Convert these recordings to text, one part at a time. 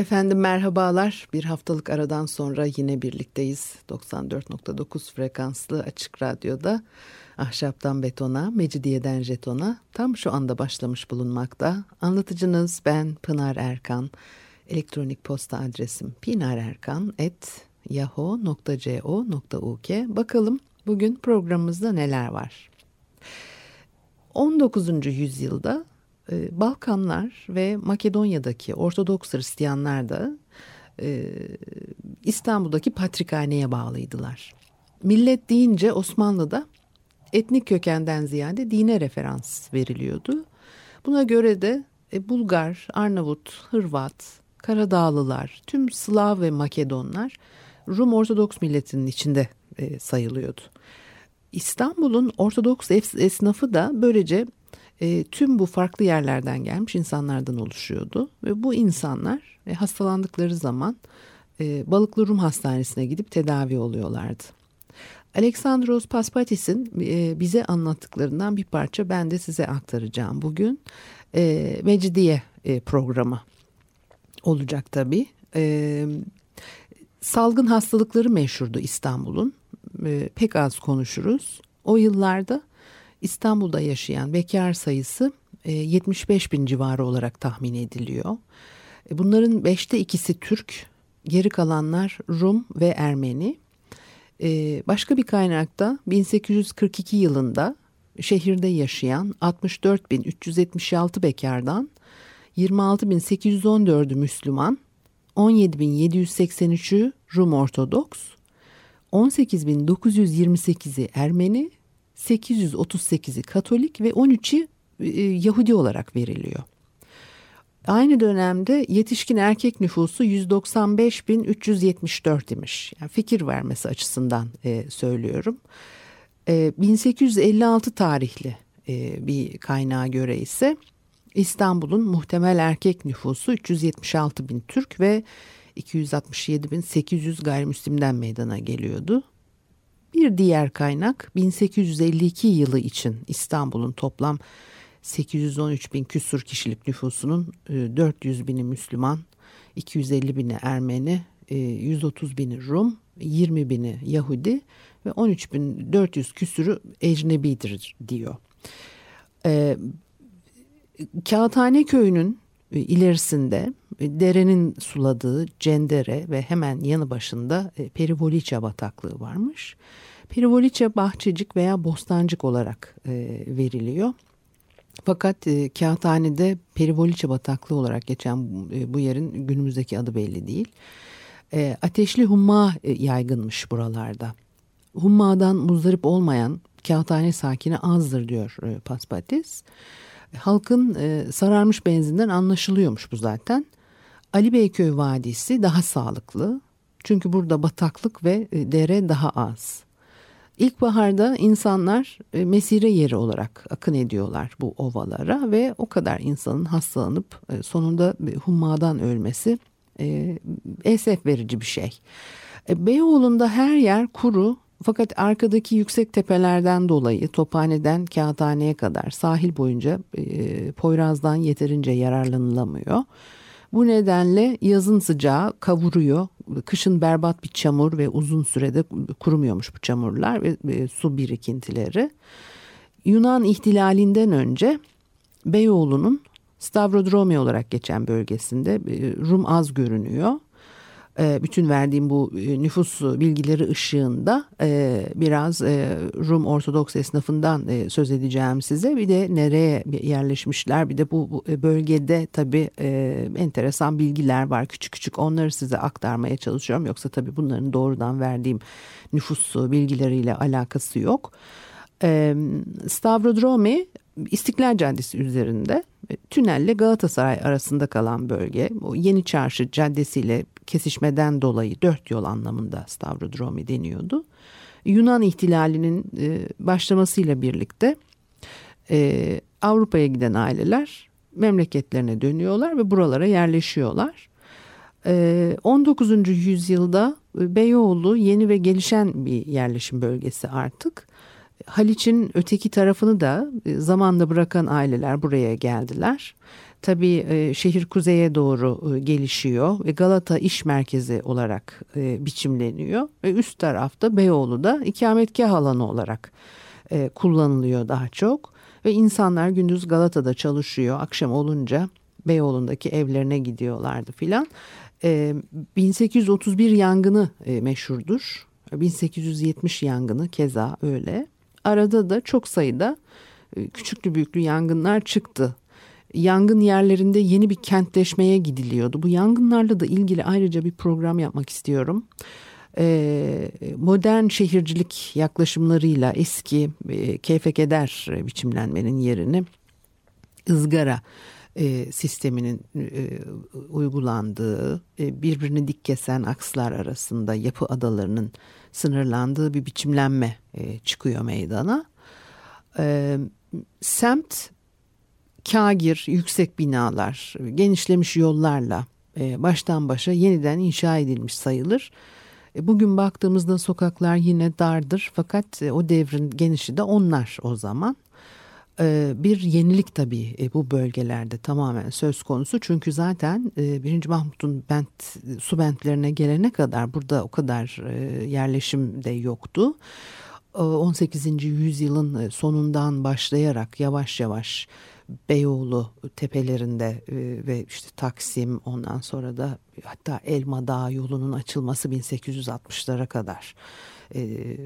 Efendim merhabalar. Bir haftalık aradan sonra yine birlikteyiz. 94.9 frekanslı açık radyoda ahşaptan betona, mecidiyeden jetona tam şu anda başlamış bulunmakta. Anlatıcınız ben Pınar Erkan. Elektronik posta adresim pinarerkan@yahoo.co.uk. Bakalım bugün programımızda neler var. 19. yüzyılda e, Balkanlar ve Makedonya'daki Ortodoks Hristiyanlar da e, İstanbul'daki patrikhaneye bağlıydılar. Millet deyince Osmanlı'da etnik kökenden ziyade dine referans veriliyordu. Buna göre de e, Bulgar, Arnavut, Hırvat, Karadağlılar, tüm Slav ve Makedonlar Rum Ortodoks milletinin içinde e, sayılıyordu. İstanbul'un Ortodoks esnafı da böylece e, tüm bu farklı yerlerden gelmiş insanlardan oluşuyordu. Ve bu insanlar e, hastalandıkları zaman e, Balıklı Rum Hastanesi'ne gidip tedavi oluyorlardı. Alexandros Paspatis'in e, bize anlattıklarından bir parça ben de size aktaracağım bugün. E, Mecidiye e, programı olacak tabii. E, salgın hastalıkları meşhurdu İstanbul'un. E, pek az konuşuruz. O yıllarda İstanbul'da yaşayan bekar sayısı 75 e, bin civarı olarak tahmin ediliyor. E, bunların beşte ikisi Türk, geri kalanlar Rum ve Ermeni. E, başka bir kaynakta 1842 yılında şehirde yaşayan 64.376 bekardan 26.814'ü Müslüman, 17.783'ü Rum Ortodoks, 18.928'i Ermeni 838'i Katolik ve 13'ü e, Yahudi olarak veriliyor. Aynı dönemde yetişkin erkek nüfusu 195.374 imiş. Yani fikir vermesi açısından e, söylüyorum. E, 1856 tarihli e, bir kaynağa göre ise İstanbul'un muhtemel erkek nüfusu 376 bin Türk ve 267.800 gayrimüslimden meydana geliyordu. Bir diğer kaynak 1852 yılı için İstanbul'un toplam 813 bin küsur kişilik nüfusunun 400 e, bini Müslüman, 250 bini Ermeni, 130 e, bini Rum, 20 bini Yahudi ve 13 bin 400 küsürü ecnebidir diyor. E, Kağıthane köyünün ilerisinde derenin suladığı Cendere ve hemen yanı başında Perivoliça bataklığı varmış. Perivoliça bahçecik veya bostancık olarak e, veriliyor. Fakat e, Kağıthane'de Perivoliça bataklığı olarak geçen e, bu yerin günümüzdeki adı belli değil. E, ateşli humma e, yaygınmış buralarda. Hummadan muzdarip olmayan Kağıthane sakini azdır diyor e, Paspatis. Halkın e, sararmış benzinden anlaşılıyormuş bu zaten. Ali Beyköy Vadisi daha sağlıklı. Çünkü burada bataklık ve e, dere daha az. İlkbaharda insanlar e, mesire yeri olarak akın ediyorlar bu ovalara ve o kadar insanın hastalanıp e, sonunda hummadan ölmesi esef verici bir şey. Beyoğlu'nda her yer kuru fakat arkadaki yüksek tepelerden dolayı Tophane'den Kağıthane'ye kadar sahil boyunca Poyraz'dan yeterince yararlanılamıyor. Bu nedenle yazın sıcağı kavuruyor. Kışın berbat bir çamur ve uzun sürede kurumuyormuş bu çamurlar ve, ve su birikintileri. Yunan ihtilalinden önce Beyoğlu'nun Stavrodromi olarak geçen bölgesinde e, Rum az görünüyor. E, bütün verdiğim bu e, nüfus bilgileri ışığında e, biraz Rum Ortodoks esnafından söz edeceğim size. Bir de nereye yerleşmişler bir de bu bölgede tabii enteresan bilgiler var küçük küçük onları size aktarmaya çalışıyorum. Yoksa tabii bunların doğrudan verdiğim nüfus bilgileriyle alakası yok. Stavrodromi İstiklal Caddesi üzerinde tünelle Galatasaray arasında kalan bölge. Yeni Çarşı Caddesi ile kesişmeden dolayı dört yol anlamında Stavrodromi deniyordu. Yunan ihtilalinin e, başlamasıyla birlikte e, Avrupa'ya giden aileler memleketlerine dönüyorlar ve buralara yerleşiyorlar. E, 19. yüzyılda Beyoğlu yeni ve gelişen bir yerleşim bölgesi artık. Haliç'in öteki tarafını da e, zamanda bırakan aileler buraya geldiler. Tabii e, şehir kuzeye doğru e, gelişiyor ve Galata iş merkezi olarak biçimleniyor. Ve üst tarafta Beyoğlu da ikametgah alanı olarak kullanılıyor daha çok. Ve insanlar gündüz Galata'da çalışıyor. Akşam olunca Beyoğlu'ndaki evlerine gidiyorlardı filan. 1831 yangını meşhurdur. 1870 yangını keza öyle. Arada da çok sayıda e, küçüklü büyüklü yangınlar çıktı. Yangın yerlerinde yeni bir kentleşmeye gidiliyordu. Bu yangınlarla da ilgili ayrıca bir program yapmak istiyorum. Ee, modern şehircilik yaklaşımlarıyla eski e, keyfe keder biçimlenmenin yerini ızgara e, sisteminin e, uygulandığı, e, birbirini dik kesen akslar arasında yapı adalarının sınırlandığı bir biçimlenme e, çıkıyor meydana. E, semt kagir, yüksek binalar, genişlemiş yollarla e, baştan başa yeniden inşa edilmiş sayılır. E, bugün baktığımızda sokaklar yine dardır fakat e, o devrin genişi de onlar o zaman. Bir yenilik tabii bu bölgelerde tamamen söz konusu. Çünkü zaten 1. E, Mahmut'un bent, su bentlerine gelene kadar burada o kadar yerleşim de yoktu. 18. yüzyılın sonundan başlayarak yavaş yavaş Beyoğlu tepelerinde ve işte Taksim ondan sonra da hatta Elma Dağı yolunun açılması 1860'lara kadar e,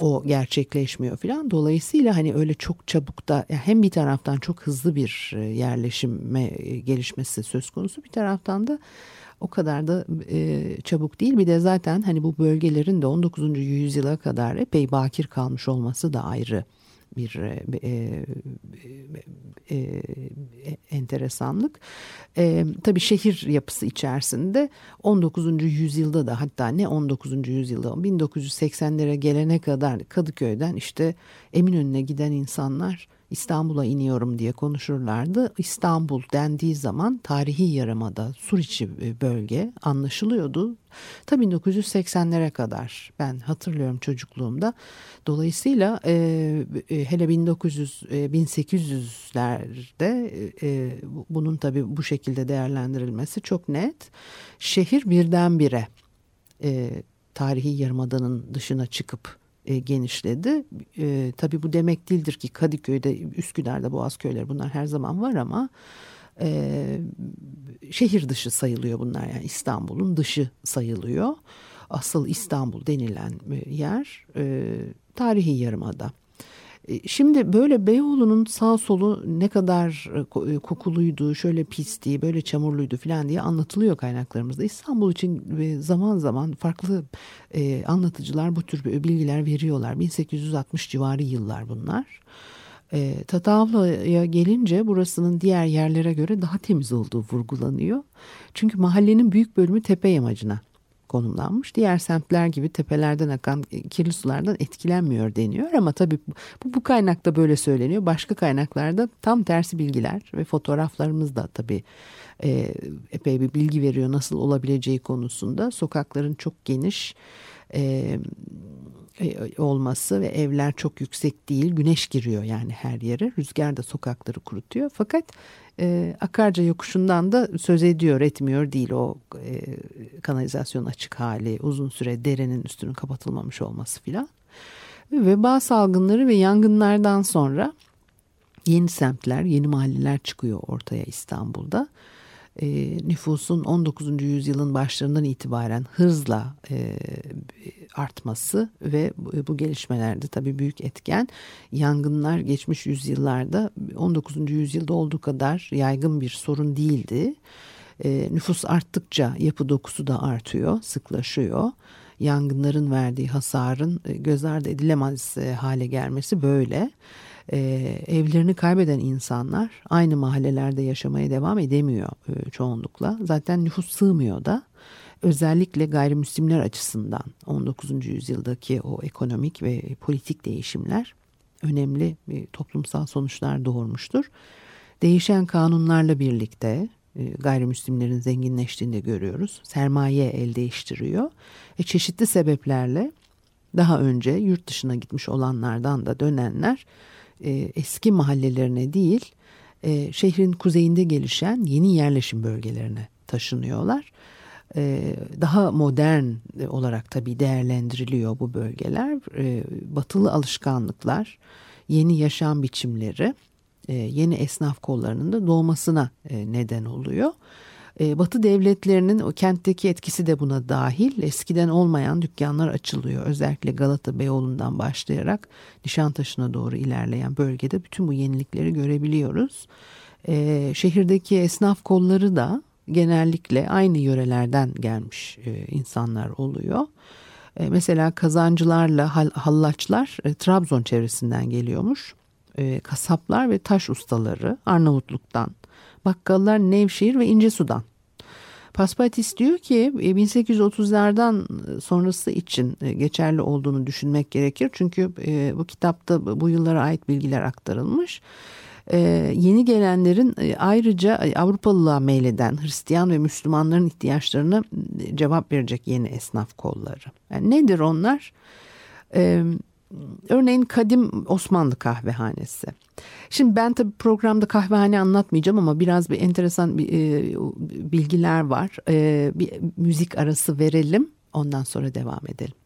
o gerçekleşmiyor falan. Dolayısıyla hani öyle çok çabuk da hem bir taraftan çok hızlı bir e, yerleşime e, gelişmesi söz konusu bir taraftan da o kadar da e, çabuk değil. Bir de zaten hani bu bölgelerin de 19. yüzyıla kadar epey bakir kalmış olması da ayrı bir e, e, e, e, enteresanlık. E, tabii şehir yapısı içerisinde 19. yüzyılda da hatta ne 19. yüzyılda 1980'lere gelene kadar Kadıköy'den işte Eminönü'ne giden insanlar İstanbul'a iniyorum diye konuşurlardı. İstanbul dendiği zaman tarihi yaramada Suriçi e, bölge anlaşılıyordu. Tabii 1980'lere kadar ben hatırlıyorum çocukluğumda. Dolayısıyla e, e hele 1900 e, 1800'lerde e, bunun tabii bu şekilde değerlendirilmesi çok net. Şehir birdenbire e, tarihi yarımadanın dışına çıkıp e, genişledi. E, tabii bu demek değildir ki Kadıköy'de, Üsküdar'da Boğaz köyleri bunlar her zaman var ama e, şehir dışı sayılıyor bunlar yani İstanbul'un dışı sayılıyor. Asıl İstanbul denilen e, yer e, tarihi yarımada. E, şimdi böyle Beyoğlu'nun sağ solu ne kadar e, e, kokuluydu, şöyle pisti, böyle çamurluydu falan diye anlatılıyor kaynaklarımızda. İstanbul için zaman zaman farklı anlatıcılar bu tür bilgiler veriyorlar. 1860 civarı yıllar bunlar. E, Tatavla'ya gelince burasının diğer yerlere göre daha temiz olduğu vurgulanıyor. Çünkü mahallenin büyük bölümü tepe yamacına konumlanmış. Diğer semtler gibi tepelerden akan kirli sulardan etkilenmiyor deniyor ama tabii bu, bu kaynakta böyle söyleniyor. Başka kaynaklarda tam tersi bilgiler ve fotoğraflarımız da tabii e, epey bir bilgi veriyor nasıl olabileceği konusunda. Sokakların çok geniş e, e, olması ve evler çok yüksek değil. Güneş giriyor yani her yere. Rüzgar da sokakları kurutuyor. Fakat e, Akarca yokuşundan da söz ediyor etmiyor değil o e, kanalizasyon açık hali uzun süre derenin üstünün kapatılmamış olması filan. Veba salgınları ve yangınlardan sonra yeni semtler yeni mahalleler çıkıyor ortaya İstanbul'da e, nüfusun 19. yüzyılın başlarından itibaren hızla e, artması ve bu, bu gelişmelerde tabii büyük etken yangınlar geçmiş yüzyıllarda 19. yüzyılda olduğu kadar yaygın bir sorun değildi. E, nüfus arttıkça yapı dokusu da artıyor, sıklaşıyor. Yangınların verdiği hasarın e, göz ardı edilemez e, hale gelmesi böyle e, evlerini kaybeden insanlar aynı mahallelerde yaşamaya devam edemiyor e, çoğunlukla. Zaten nüfus sığmıyor da özellikle gayrimüslimler açısından 19. yüzyıldaki o ekonomik ve politik değişimler önemli bir toplumsal sonuçlar doğurmuştur. Değişen kanunlarla birlikte e, gayrimüslimlerin zenginleştiğini de görüyoruz. Sermaye el değiştiriyor. E, çeşitli sebeplerle daha önce yurt dışına gitmiş olanlardan da dönenler e, eski mahallelerine değil e, şehrin kuzeyinde gelişen yeni yerleşim bölgelerine taşınıyorlar. E, daha modern e, olarak tabii değerlendiriliyor bu bölgeler. E, batılı alışkanlıklar, yeni yaşam biçimleri e, yeni esnaf kollarının da doğmasına e, neden oluyor. E, Batı devletlerinin o kentteki etkisi de buna dahil. Eskiden olmayan dükkanlar açılıyor. Özellikle Galata Beyoğlu'ndan başlayarak Nişantaşı'na doğru ilerleyen bölgede bütün bu yenilikleri görebiliyoruz. E, şehirdeki esnaf kolları da genellikle aynı yörelerden gelmiş e, insanlar oluyor. Mesela kazancılarla hallaçlar Trabzon çevresinden geliyormuş. Kasaplar ve taş ustaları Arnavutluk'tan bakkallar Nevşehir ve İncesu'dan Paspatis diyor ki e, 1830'lardan e, sonrası için e, geçerli olduğunu düşünmek gerekir. Çünkü bu kitapta bu yıllara ait bilgiler aktarılmış. Yeni gelenlerin ayrıca Avrupalılığa meyleden Hristiyan ve Müslümanların ihtiyaçlarına cevap verecek yeni esnaf kolları. Yani nedir onlar? Ee, Örneğin kadim Osmanlı kahvehanesi. Şimdi ben tabii programda kahvehane anlatmayacağım ama biraz bir enteresan bir, e, bilgiler var. E, bir müzik arası verelim ondan sonra devam edelim.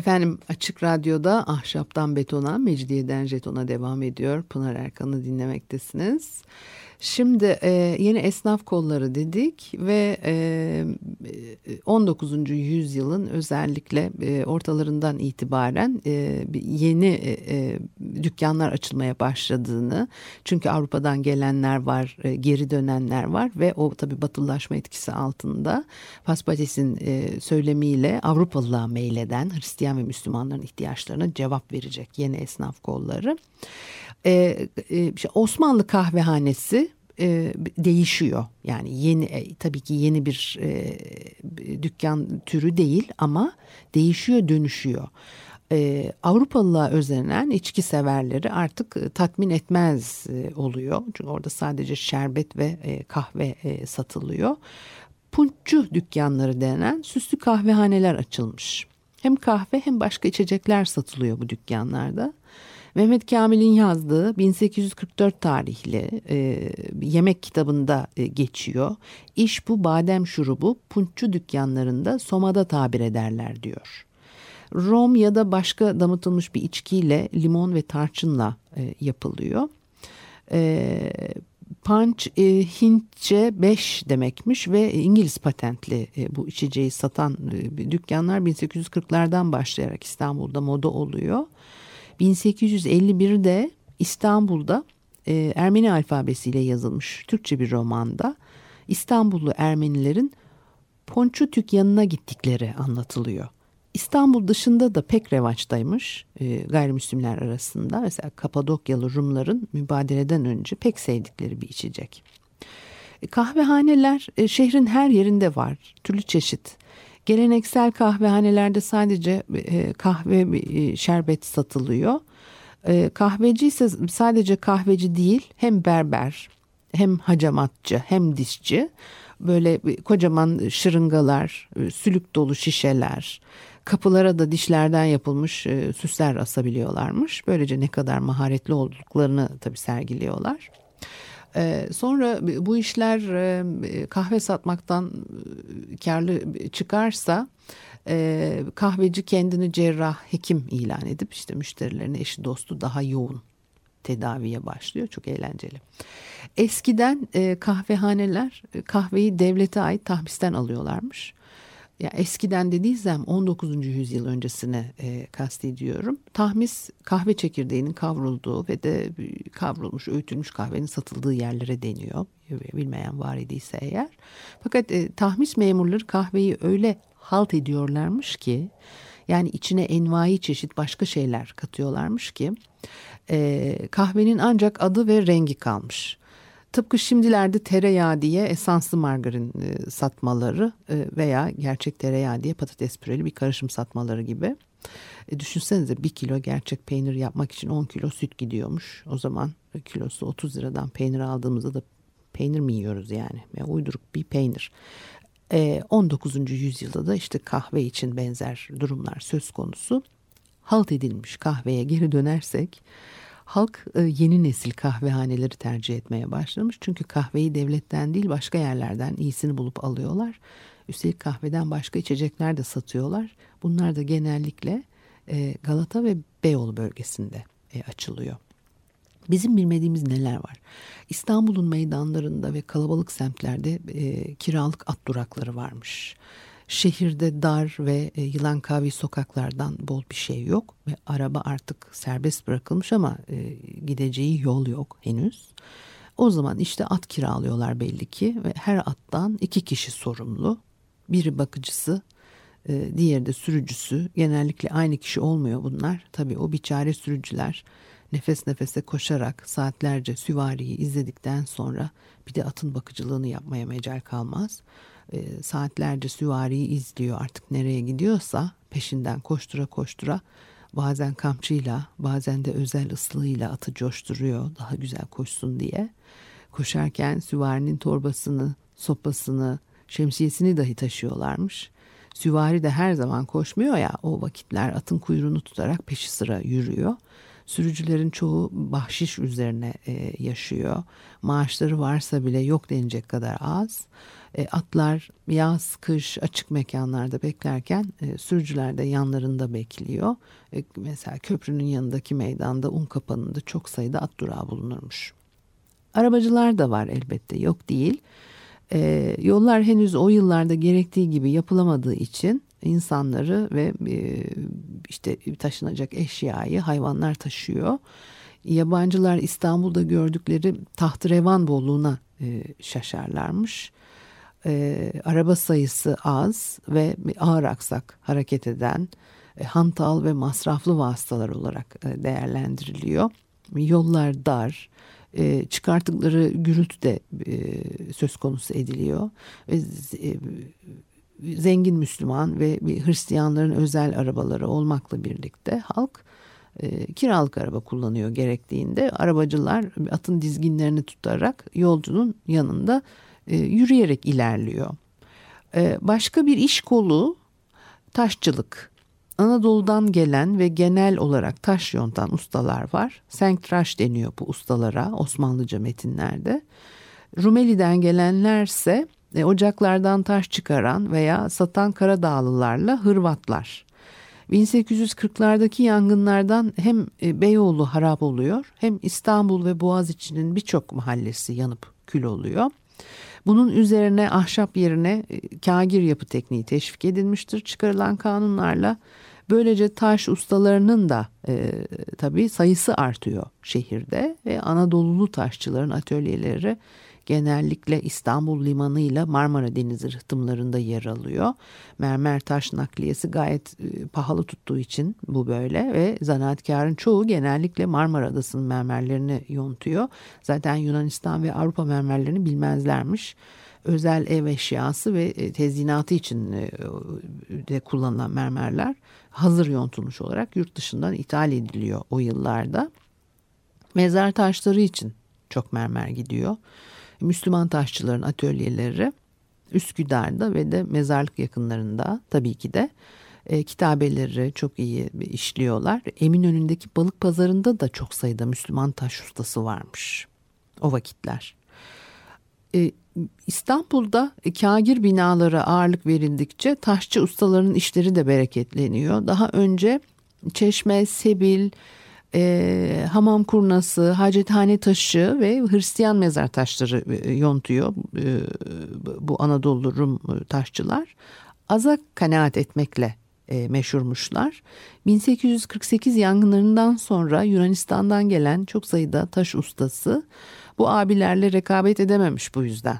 Efendim Açık Radyo'da Ahşaptan Betona, Mecidiyeden Jeton'a devam ediyor. Pınar Erkan'ı dinlemektesiniz. Şimdi e, yeni esnaf kolları dedik ve e, 19. yüzyılın özellikle e, ortalarından itibaren e, yeni e, e, dükkanlar açılmaya başladığını çünkü Avrupa'dan gelenler var, e, geri dönenler var ve o tabi batılılaşma etkisi altında Paspates'in e, söylemiyle Avrupalılığa meyleden Hristiyan ve Müslümanların ihtiyaçlarına cevap verecek yeni esnaf kolları. E, e, Osmanlı kahvehanesi e, değişiyor. Yani yeni e, tabii ki yeni bir e, dükkan türü değil ama değişiyor, dönüşüyor. E, Avrupalılığa özenen içki severleri artık e, tatmin etmez e, oluyor. Çünkü orada sadece şerbet ve e, kahve e, satılıyor. Punççu dükkanları denen süslü kahvehaneler açılmış. Hem kahve hem başka içecekler satılıyor bu dükkanlarda. Mehmet Kamil'in yazdığı 1844 tarihli e, yemek kitabında e, geçiyor. İş bu badem şurubu punççu dükkanlarında somada tabir ederler diyor. Rom ya da başka damıtılmış bir içkiyle limon ve tarçınla e, yapılıyor. E, Punch e, Hintçe 5 demekmiş ve İngiliz patentli e, bu içeceği satan e, dükkanlar 1840'lardan başlayarak İstanbul'da moda oluyor. 1851'de İstanbul'da e, Ermeni alfabesiyle yazılmış Türkçe bir romanda İstanbullu Ermenilerin Ponçutük yanına gittikleri anlatılıyor. İstanbul dışında da pek revaçtaymış e, gayrimüslimler arasında. Mesela Kapadokyalı Rumların mübadeleden önce pek sevdikleri bir içecek. E, kahvehaneler e, şehrin her yerinde var. Türlü çeşit. Geleneksel kahvehanelerde sadece e, kahve e, şerbet satılıyor. E, kahveci ise sadece kahveci değil hem berber hem hacamatçı hem dişçi böyle kocaman şırıngalar, sülük dolu şişeler, kapılara da dişlerden yapılmış süsler asabiliyorlarmış. Böylece ne kadar maharetli olduklarını tabii sergiliyorlar. Ee, sonra bu işler e, kahve satmaktan e, karlı çıkarsa e, kahveci kendini cerrah hekim ilan edip işte müşterilerine eşi dostu daha yoğun tedaviye başlıyor. Çok eğlenceli. Eskiden kahvehaneler kahveyi devlete ait tahbisten alıyorlarmış ya eskiden dediysem 19. yüzyıl öncesine e, kastediyorum. Tahmis kahve çekirdeğinin kavrulduğu ve de kavrulmuş, öğütülmüş kahvenin satıldığı yerlere deniyor. Bilmeyen var idiyse eğer. Fakat e, tahmis memurları kahveyi öyle halt ediyorlarmış ki yani içine envai çeşit başka şeyler katıyorlarmış ki e, kahvenin ancak adı ve rengi kalmış. Tıpkı şimdilerde tereyağı diye esanslı margarin e, satmaları e, veya gerçek tereyağı diye patates püreli bir karışım satmaları gibi. E, düşünsenize bir kilo gerçek peynir yapmak için 10 kilo süt gidiyormuş. O zaman kilosu 30 liradan peynir aldığımızda da peynir mi yiyoruz yani? Ve uyduruk bir peynir. 19. yüzyılda da işte kahve için benzer durumlar söz konusu. Halt edilmiş kahveye geri dönersek halk e, yeni nesil kahvehaneleri tercih etmeye başlamış. Çünkü kahveyi devletten değil başka yerlerden iyisini bulup alıyorlar. Üstelik kahveden başka içecekler de satıyorlar. Bunlar da genellikle e, Galata ve Beyoğlu bölgesinde e, açılıyor. Bizim bilmediğimiz neler var? İstanbul'un meydanlarında ve kalabalık semtlerde kiralık at durakları varmış. Şehirde dar ve e, yılan kavi sokaklardan bol bir şey yok ve araba artık serbest bırakılmış ama e, gideceği yol yok henüz. O zaman işte at kiralıyorlar belli ki ve her attan iki kişi sorumlu. Biri bakıcısı, e, diğeri de sürücüsü. Genellikle aynı kişi olmuyor bunlar. Tabii o biçare sürücüler nefes nefese koşarak saatlerce süvariyi izledikten sonra bir de atın bakıcılığını yapmaya mecal kalmaz e, saatlerce süvariyi izliyor artık nereye gidiyorsa peşinden koştura koştura bazen kamçıyla bazen de özel ıslığıyla atı coşturuyor daha güzel koşsun diye. Koşarken süvarinin torbasını, sopasını, şemsiyesini dahi taşıyorlarmış. Süvari de her zaman koşmuyor ya o vakitler atın kuyruğunu tutarak peşi sıra yürüyor. Sürücülerin çoğu bahşiş üzerine e, yaşıyor. Maaşları varsa bile yok denecek kadar az. E, atlar yaz, kış açık mekanlarda beklerken e, sürücüler de yanlarında bekliyor. E, mesela köprünün yanındaki meydanda un kapanında çok sayıda at durağı bulunurmuş. Arabacılar da var elbette yok değil. E, yollar henüz o yıllarda gerektiği gibi yapılamadığı için insanları ve e, işte taşınacak eşyayı hayvanlar taşıyor. Yabancılar İstanbul'da gördükleri tahtrevan bolluğuna e, şaşarlarmış. E, araba sayısı az ve ağır aksak hareket eden hantal ve masraflı vasıtalar olarak değerlendiriliyor. Yollar dar, e, çıkarttıkları gürültü de söz konusu ediliyor. E, zengin Müslüman ve Hristiyanların özel arabaları olmakla birlikte halk e, kiralık araba kullanıyor gerektiğinde. Arabacılar atın dizginlerini tutarak yolcunun yanında e, yürüyerek ilerliyor. E, başka bir iş kolu taşçılık. Anadolu'dan gelen ve genel olarak taş yontan ustalar var. Senktraş deniyor bu ustalara Osmanlıca metinlerde. Rumeli'den gelenlerse e, ocaklardan taş çıkaran veya satan Karadağlılarla Hırvatlar. 1840'lardaki yangınlardan hem e, Beyoğlu harap oluyor hem İstanbul ve Boğaziçi'nin birçok mahallesi yanıp kül oluyor. Bunun üzerine ahşap yerine e, kagir yapı tekniği teşvik edilmiştir çıkarılan kanunlarla. Böylece taş ustalarının da e, tabii sayısı artıyor şehirde ve Anadolulu taşçıların atölyeleri genellikle İstanbul Limanı ile Marmara Denizi rıhtımlarında yer alıyor. Mermer taş nakliyesi gayet e, pahalı tuttuğu için bu böyle ve zanaatkarın çoğu genellikle Marmara Adası'nın mermerlerini yontuyor. Zaten Yunanistan ve Avrupa mermerlerini bilmezlermiş özel ev eşyası ve e, tezyinatı için e, de kullanılan mermerler hazır yontulmuş olarak yurt dışından ithal ediliyor o yıllarda. Mezar taşları için çok mermer gidiyor. Müslüman taşçıların atölyeleri Üsküdar'da ve de mezarlık yakınlarında tabii ki de e, kitabeleri çok iyi işliyorlar. Eminönü'ndeki balık pazarında da çok sayıda Müslüman taş ustası varmış o vakitler. E, İstanbul'da kagir binalara ağırlık verildikçe taşçı ustalarının işleri de bereketleniyor. Daha önce Çeşme, Sebil, e, hamam kurnası, hacethane taşı ve Hristiyan mezar taşları e, yontuyor e, bu Anadolu Rum taşçılar. Aza kanaat etmekle e, meşhurmuşlar. 1848 yangınlarından sonra Yunanistan'dan gelen çok sayıda taş ustası bu abilerle rekabet edememiş bu yüzden.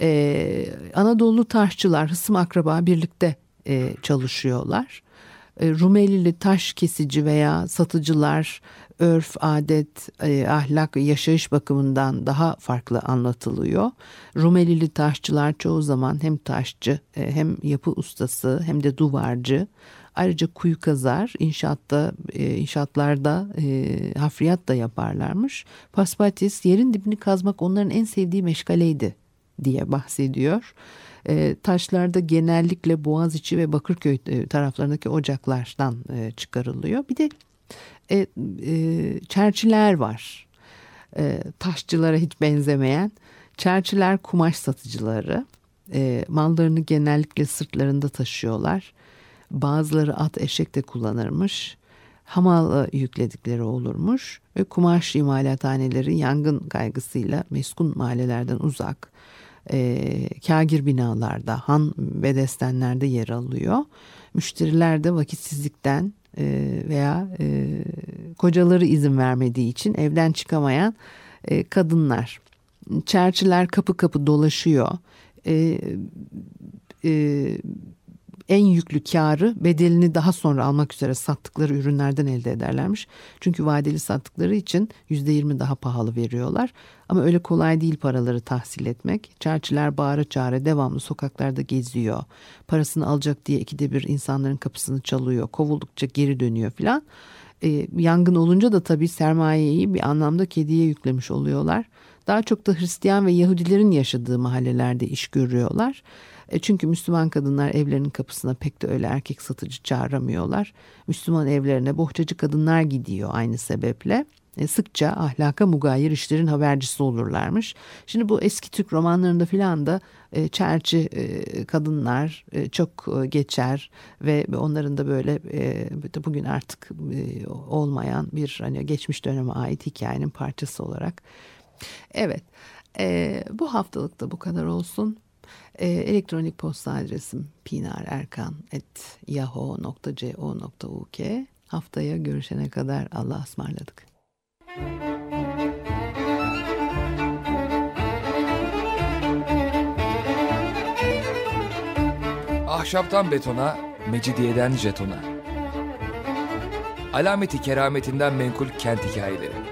Ee, Anadolu taşçılar hısım akraba birlikte e, çalışıyorlar. E, Rumelili taş kesici veya satıcılar örf, adet, e, ahlak ve yaşayış bakımından daha farklı anlatılıyor. Rumelili taşçılar çoğu zaman hem taşçı e, hem yapı ustası hem de duvarcı. Ayrıca kuyu kazar, inşaatta, inşaatlarda hafriyat da yaparlarmış. Paspatis yerin dibini kazmak onların en sevdiği meşgaleydi diye bahsediyor. E, taşlarda genellikle Boğaziçi ve Bakırköy e, taraflarındaki ocaklardan e, çıkarılıyor. Bir de e, e, çerçiler var. E, taşçılara hiç benzemeyen. Çerçiler kumaş satıcıları. E, mallarını genellikle sırtlarında taşıyorlar. Bazıları at eşek de kullanırmış. Hamal yükledikleri olurmuş ve kumaş imalathaneleri yangın kaygısıyla meskun mahallelerden uzak e, kagir binalarda, han bedestenlerde yer alıyor. Müşteriler de vakitsizlikten e, veya e, kocaları izin vermediği için evden çıkamayan e, kadınlar. Çerçiler kapı kapı dolaşıyor. E, e, en yüklü karı bedelini daha sonra almak üzere sattıkları ürünlerden elde ederlermiş. Çünkü vadeli sattıkları için yüzde yirmi daha pahalı veriyorlar. Ama öyle kolay değil paraları tahsil etmek. Çerçiler bağıra çağıra devamlı sokaklarda geziyor. Parasını alacak diye ikide bir insanların kapısını çalıyor. Kovuldukça geri dönüyor filan. E, yangın olunca da tabii sermayeyi bir anlamda kediye yüklemiş oluyorlar. Daha çok da Hristiyan ve Yahudilerin yaşadığı mahallelerde iş görüyorlar. E, çünkü Müslüman kadınlar evlerinin kapısına pek de öyle erkek satıcı çağıramıyorlar. Müslüman evlerine bohçacı kadınlar gidiyor aynı sebeple. E, sıkça ahlaka mugayir işlerin habercisi olurlarmış. Şimdi bu eski Türk romanlarında filan da e, çerçi e, kadınlar çok geçer ve onların da böyle bugün artık olmayan bir hani geçmiş döneme ait hikayenin parçası olarak. Evet bu haftalık da bu kadar olsun. E, elektronik posta adresim pinarerkan.yahoo.co.uk Haftaya görüşene kadar Allah'a ısmarladık. Ahşaptan betona, mecidiyeden jetona. Alameti kerametinden menkul kent hikayeleri.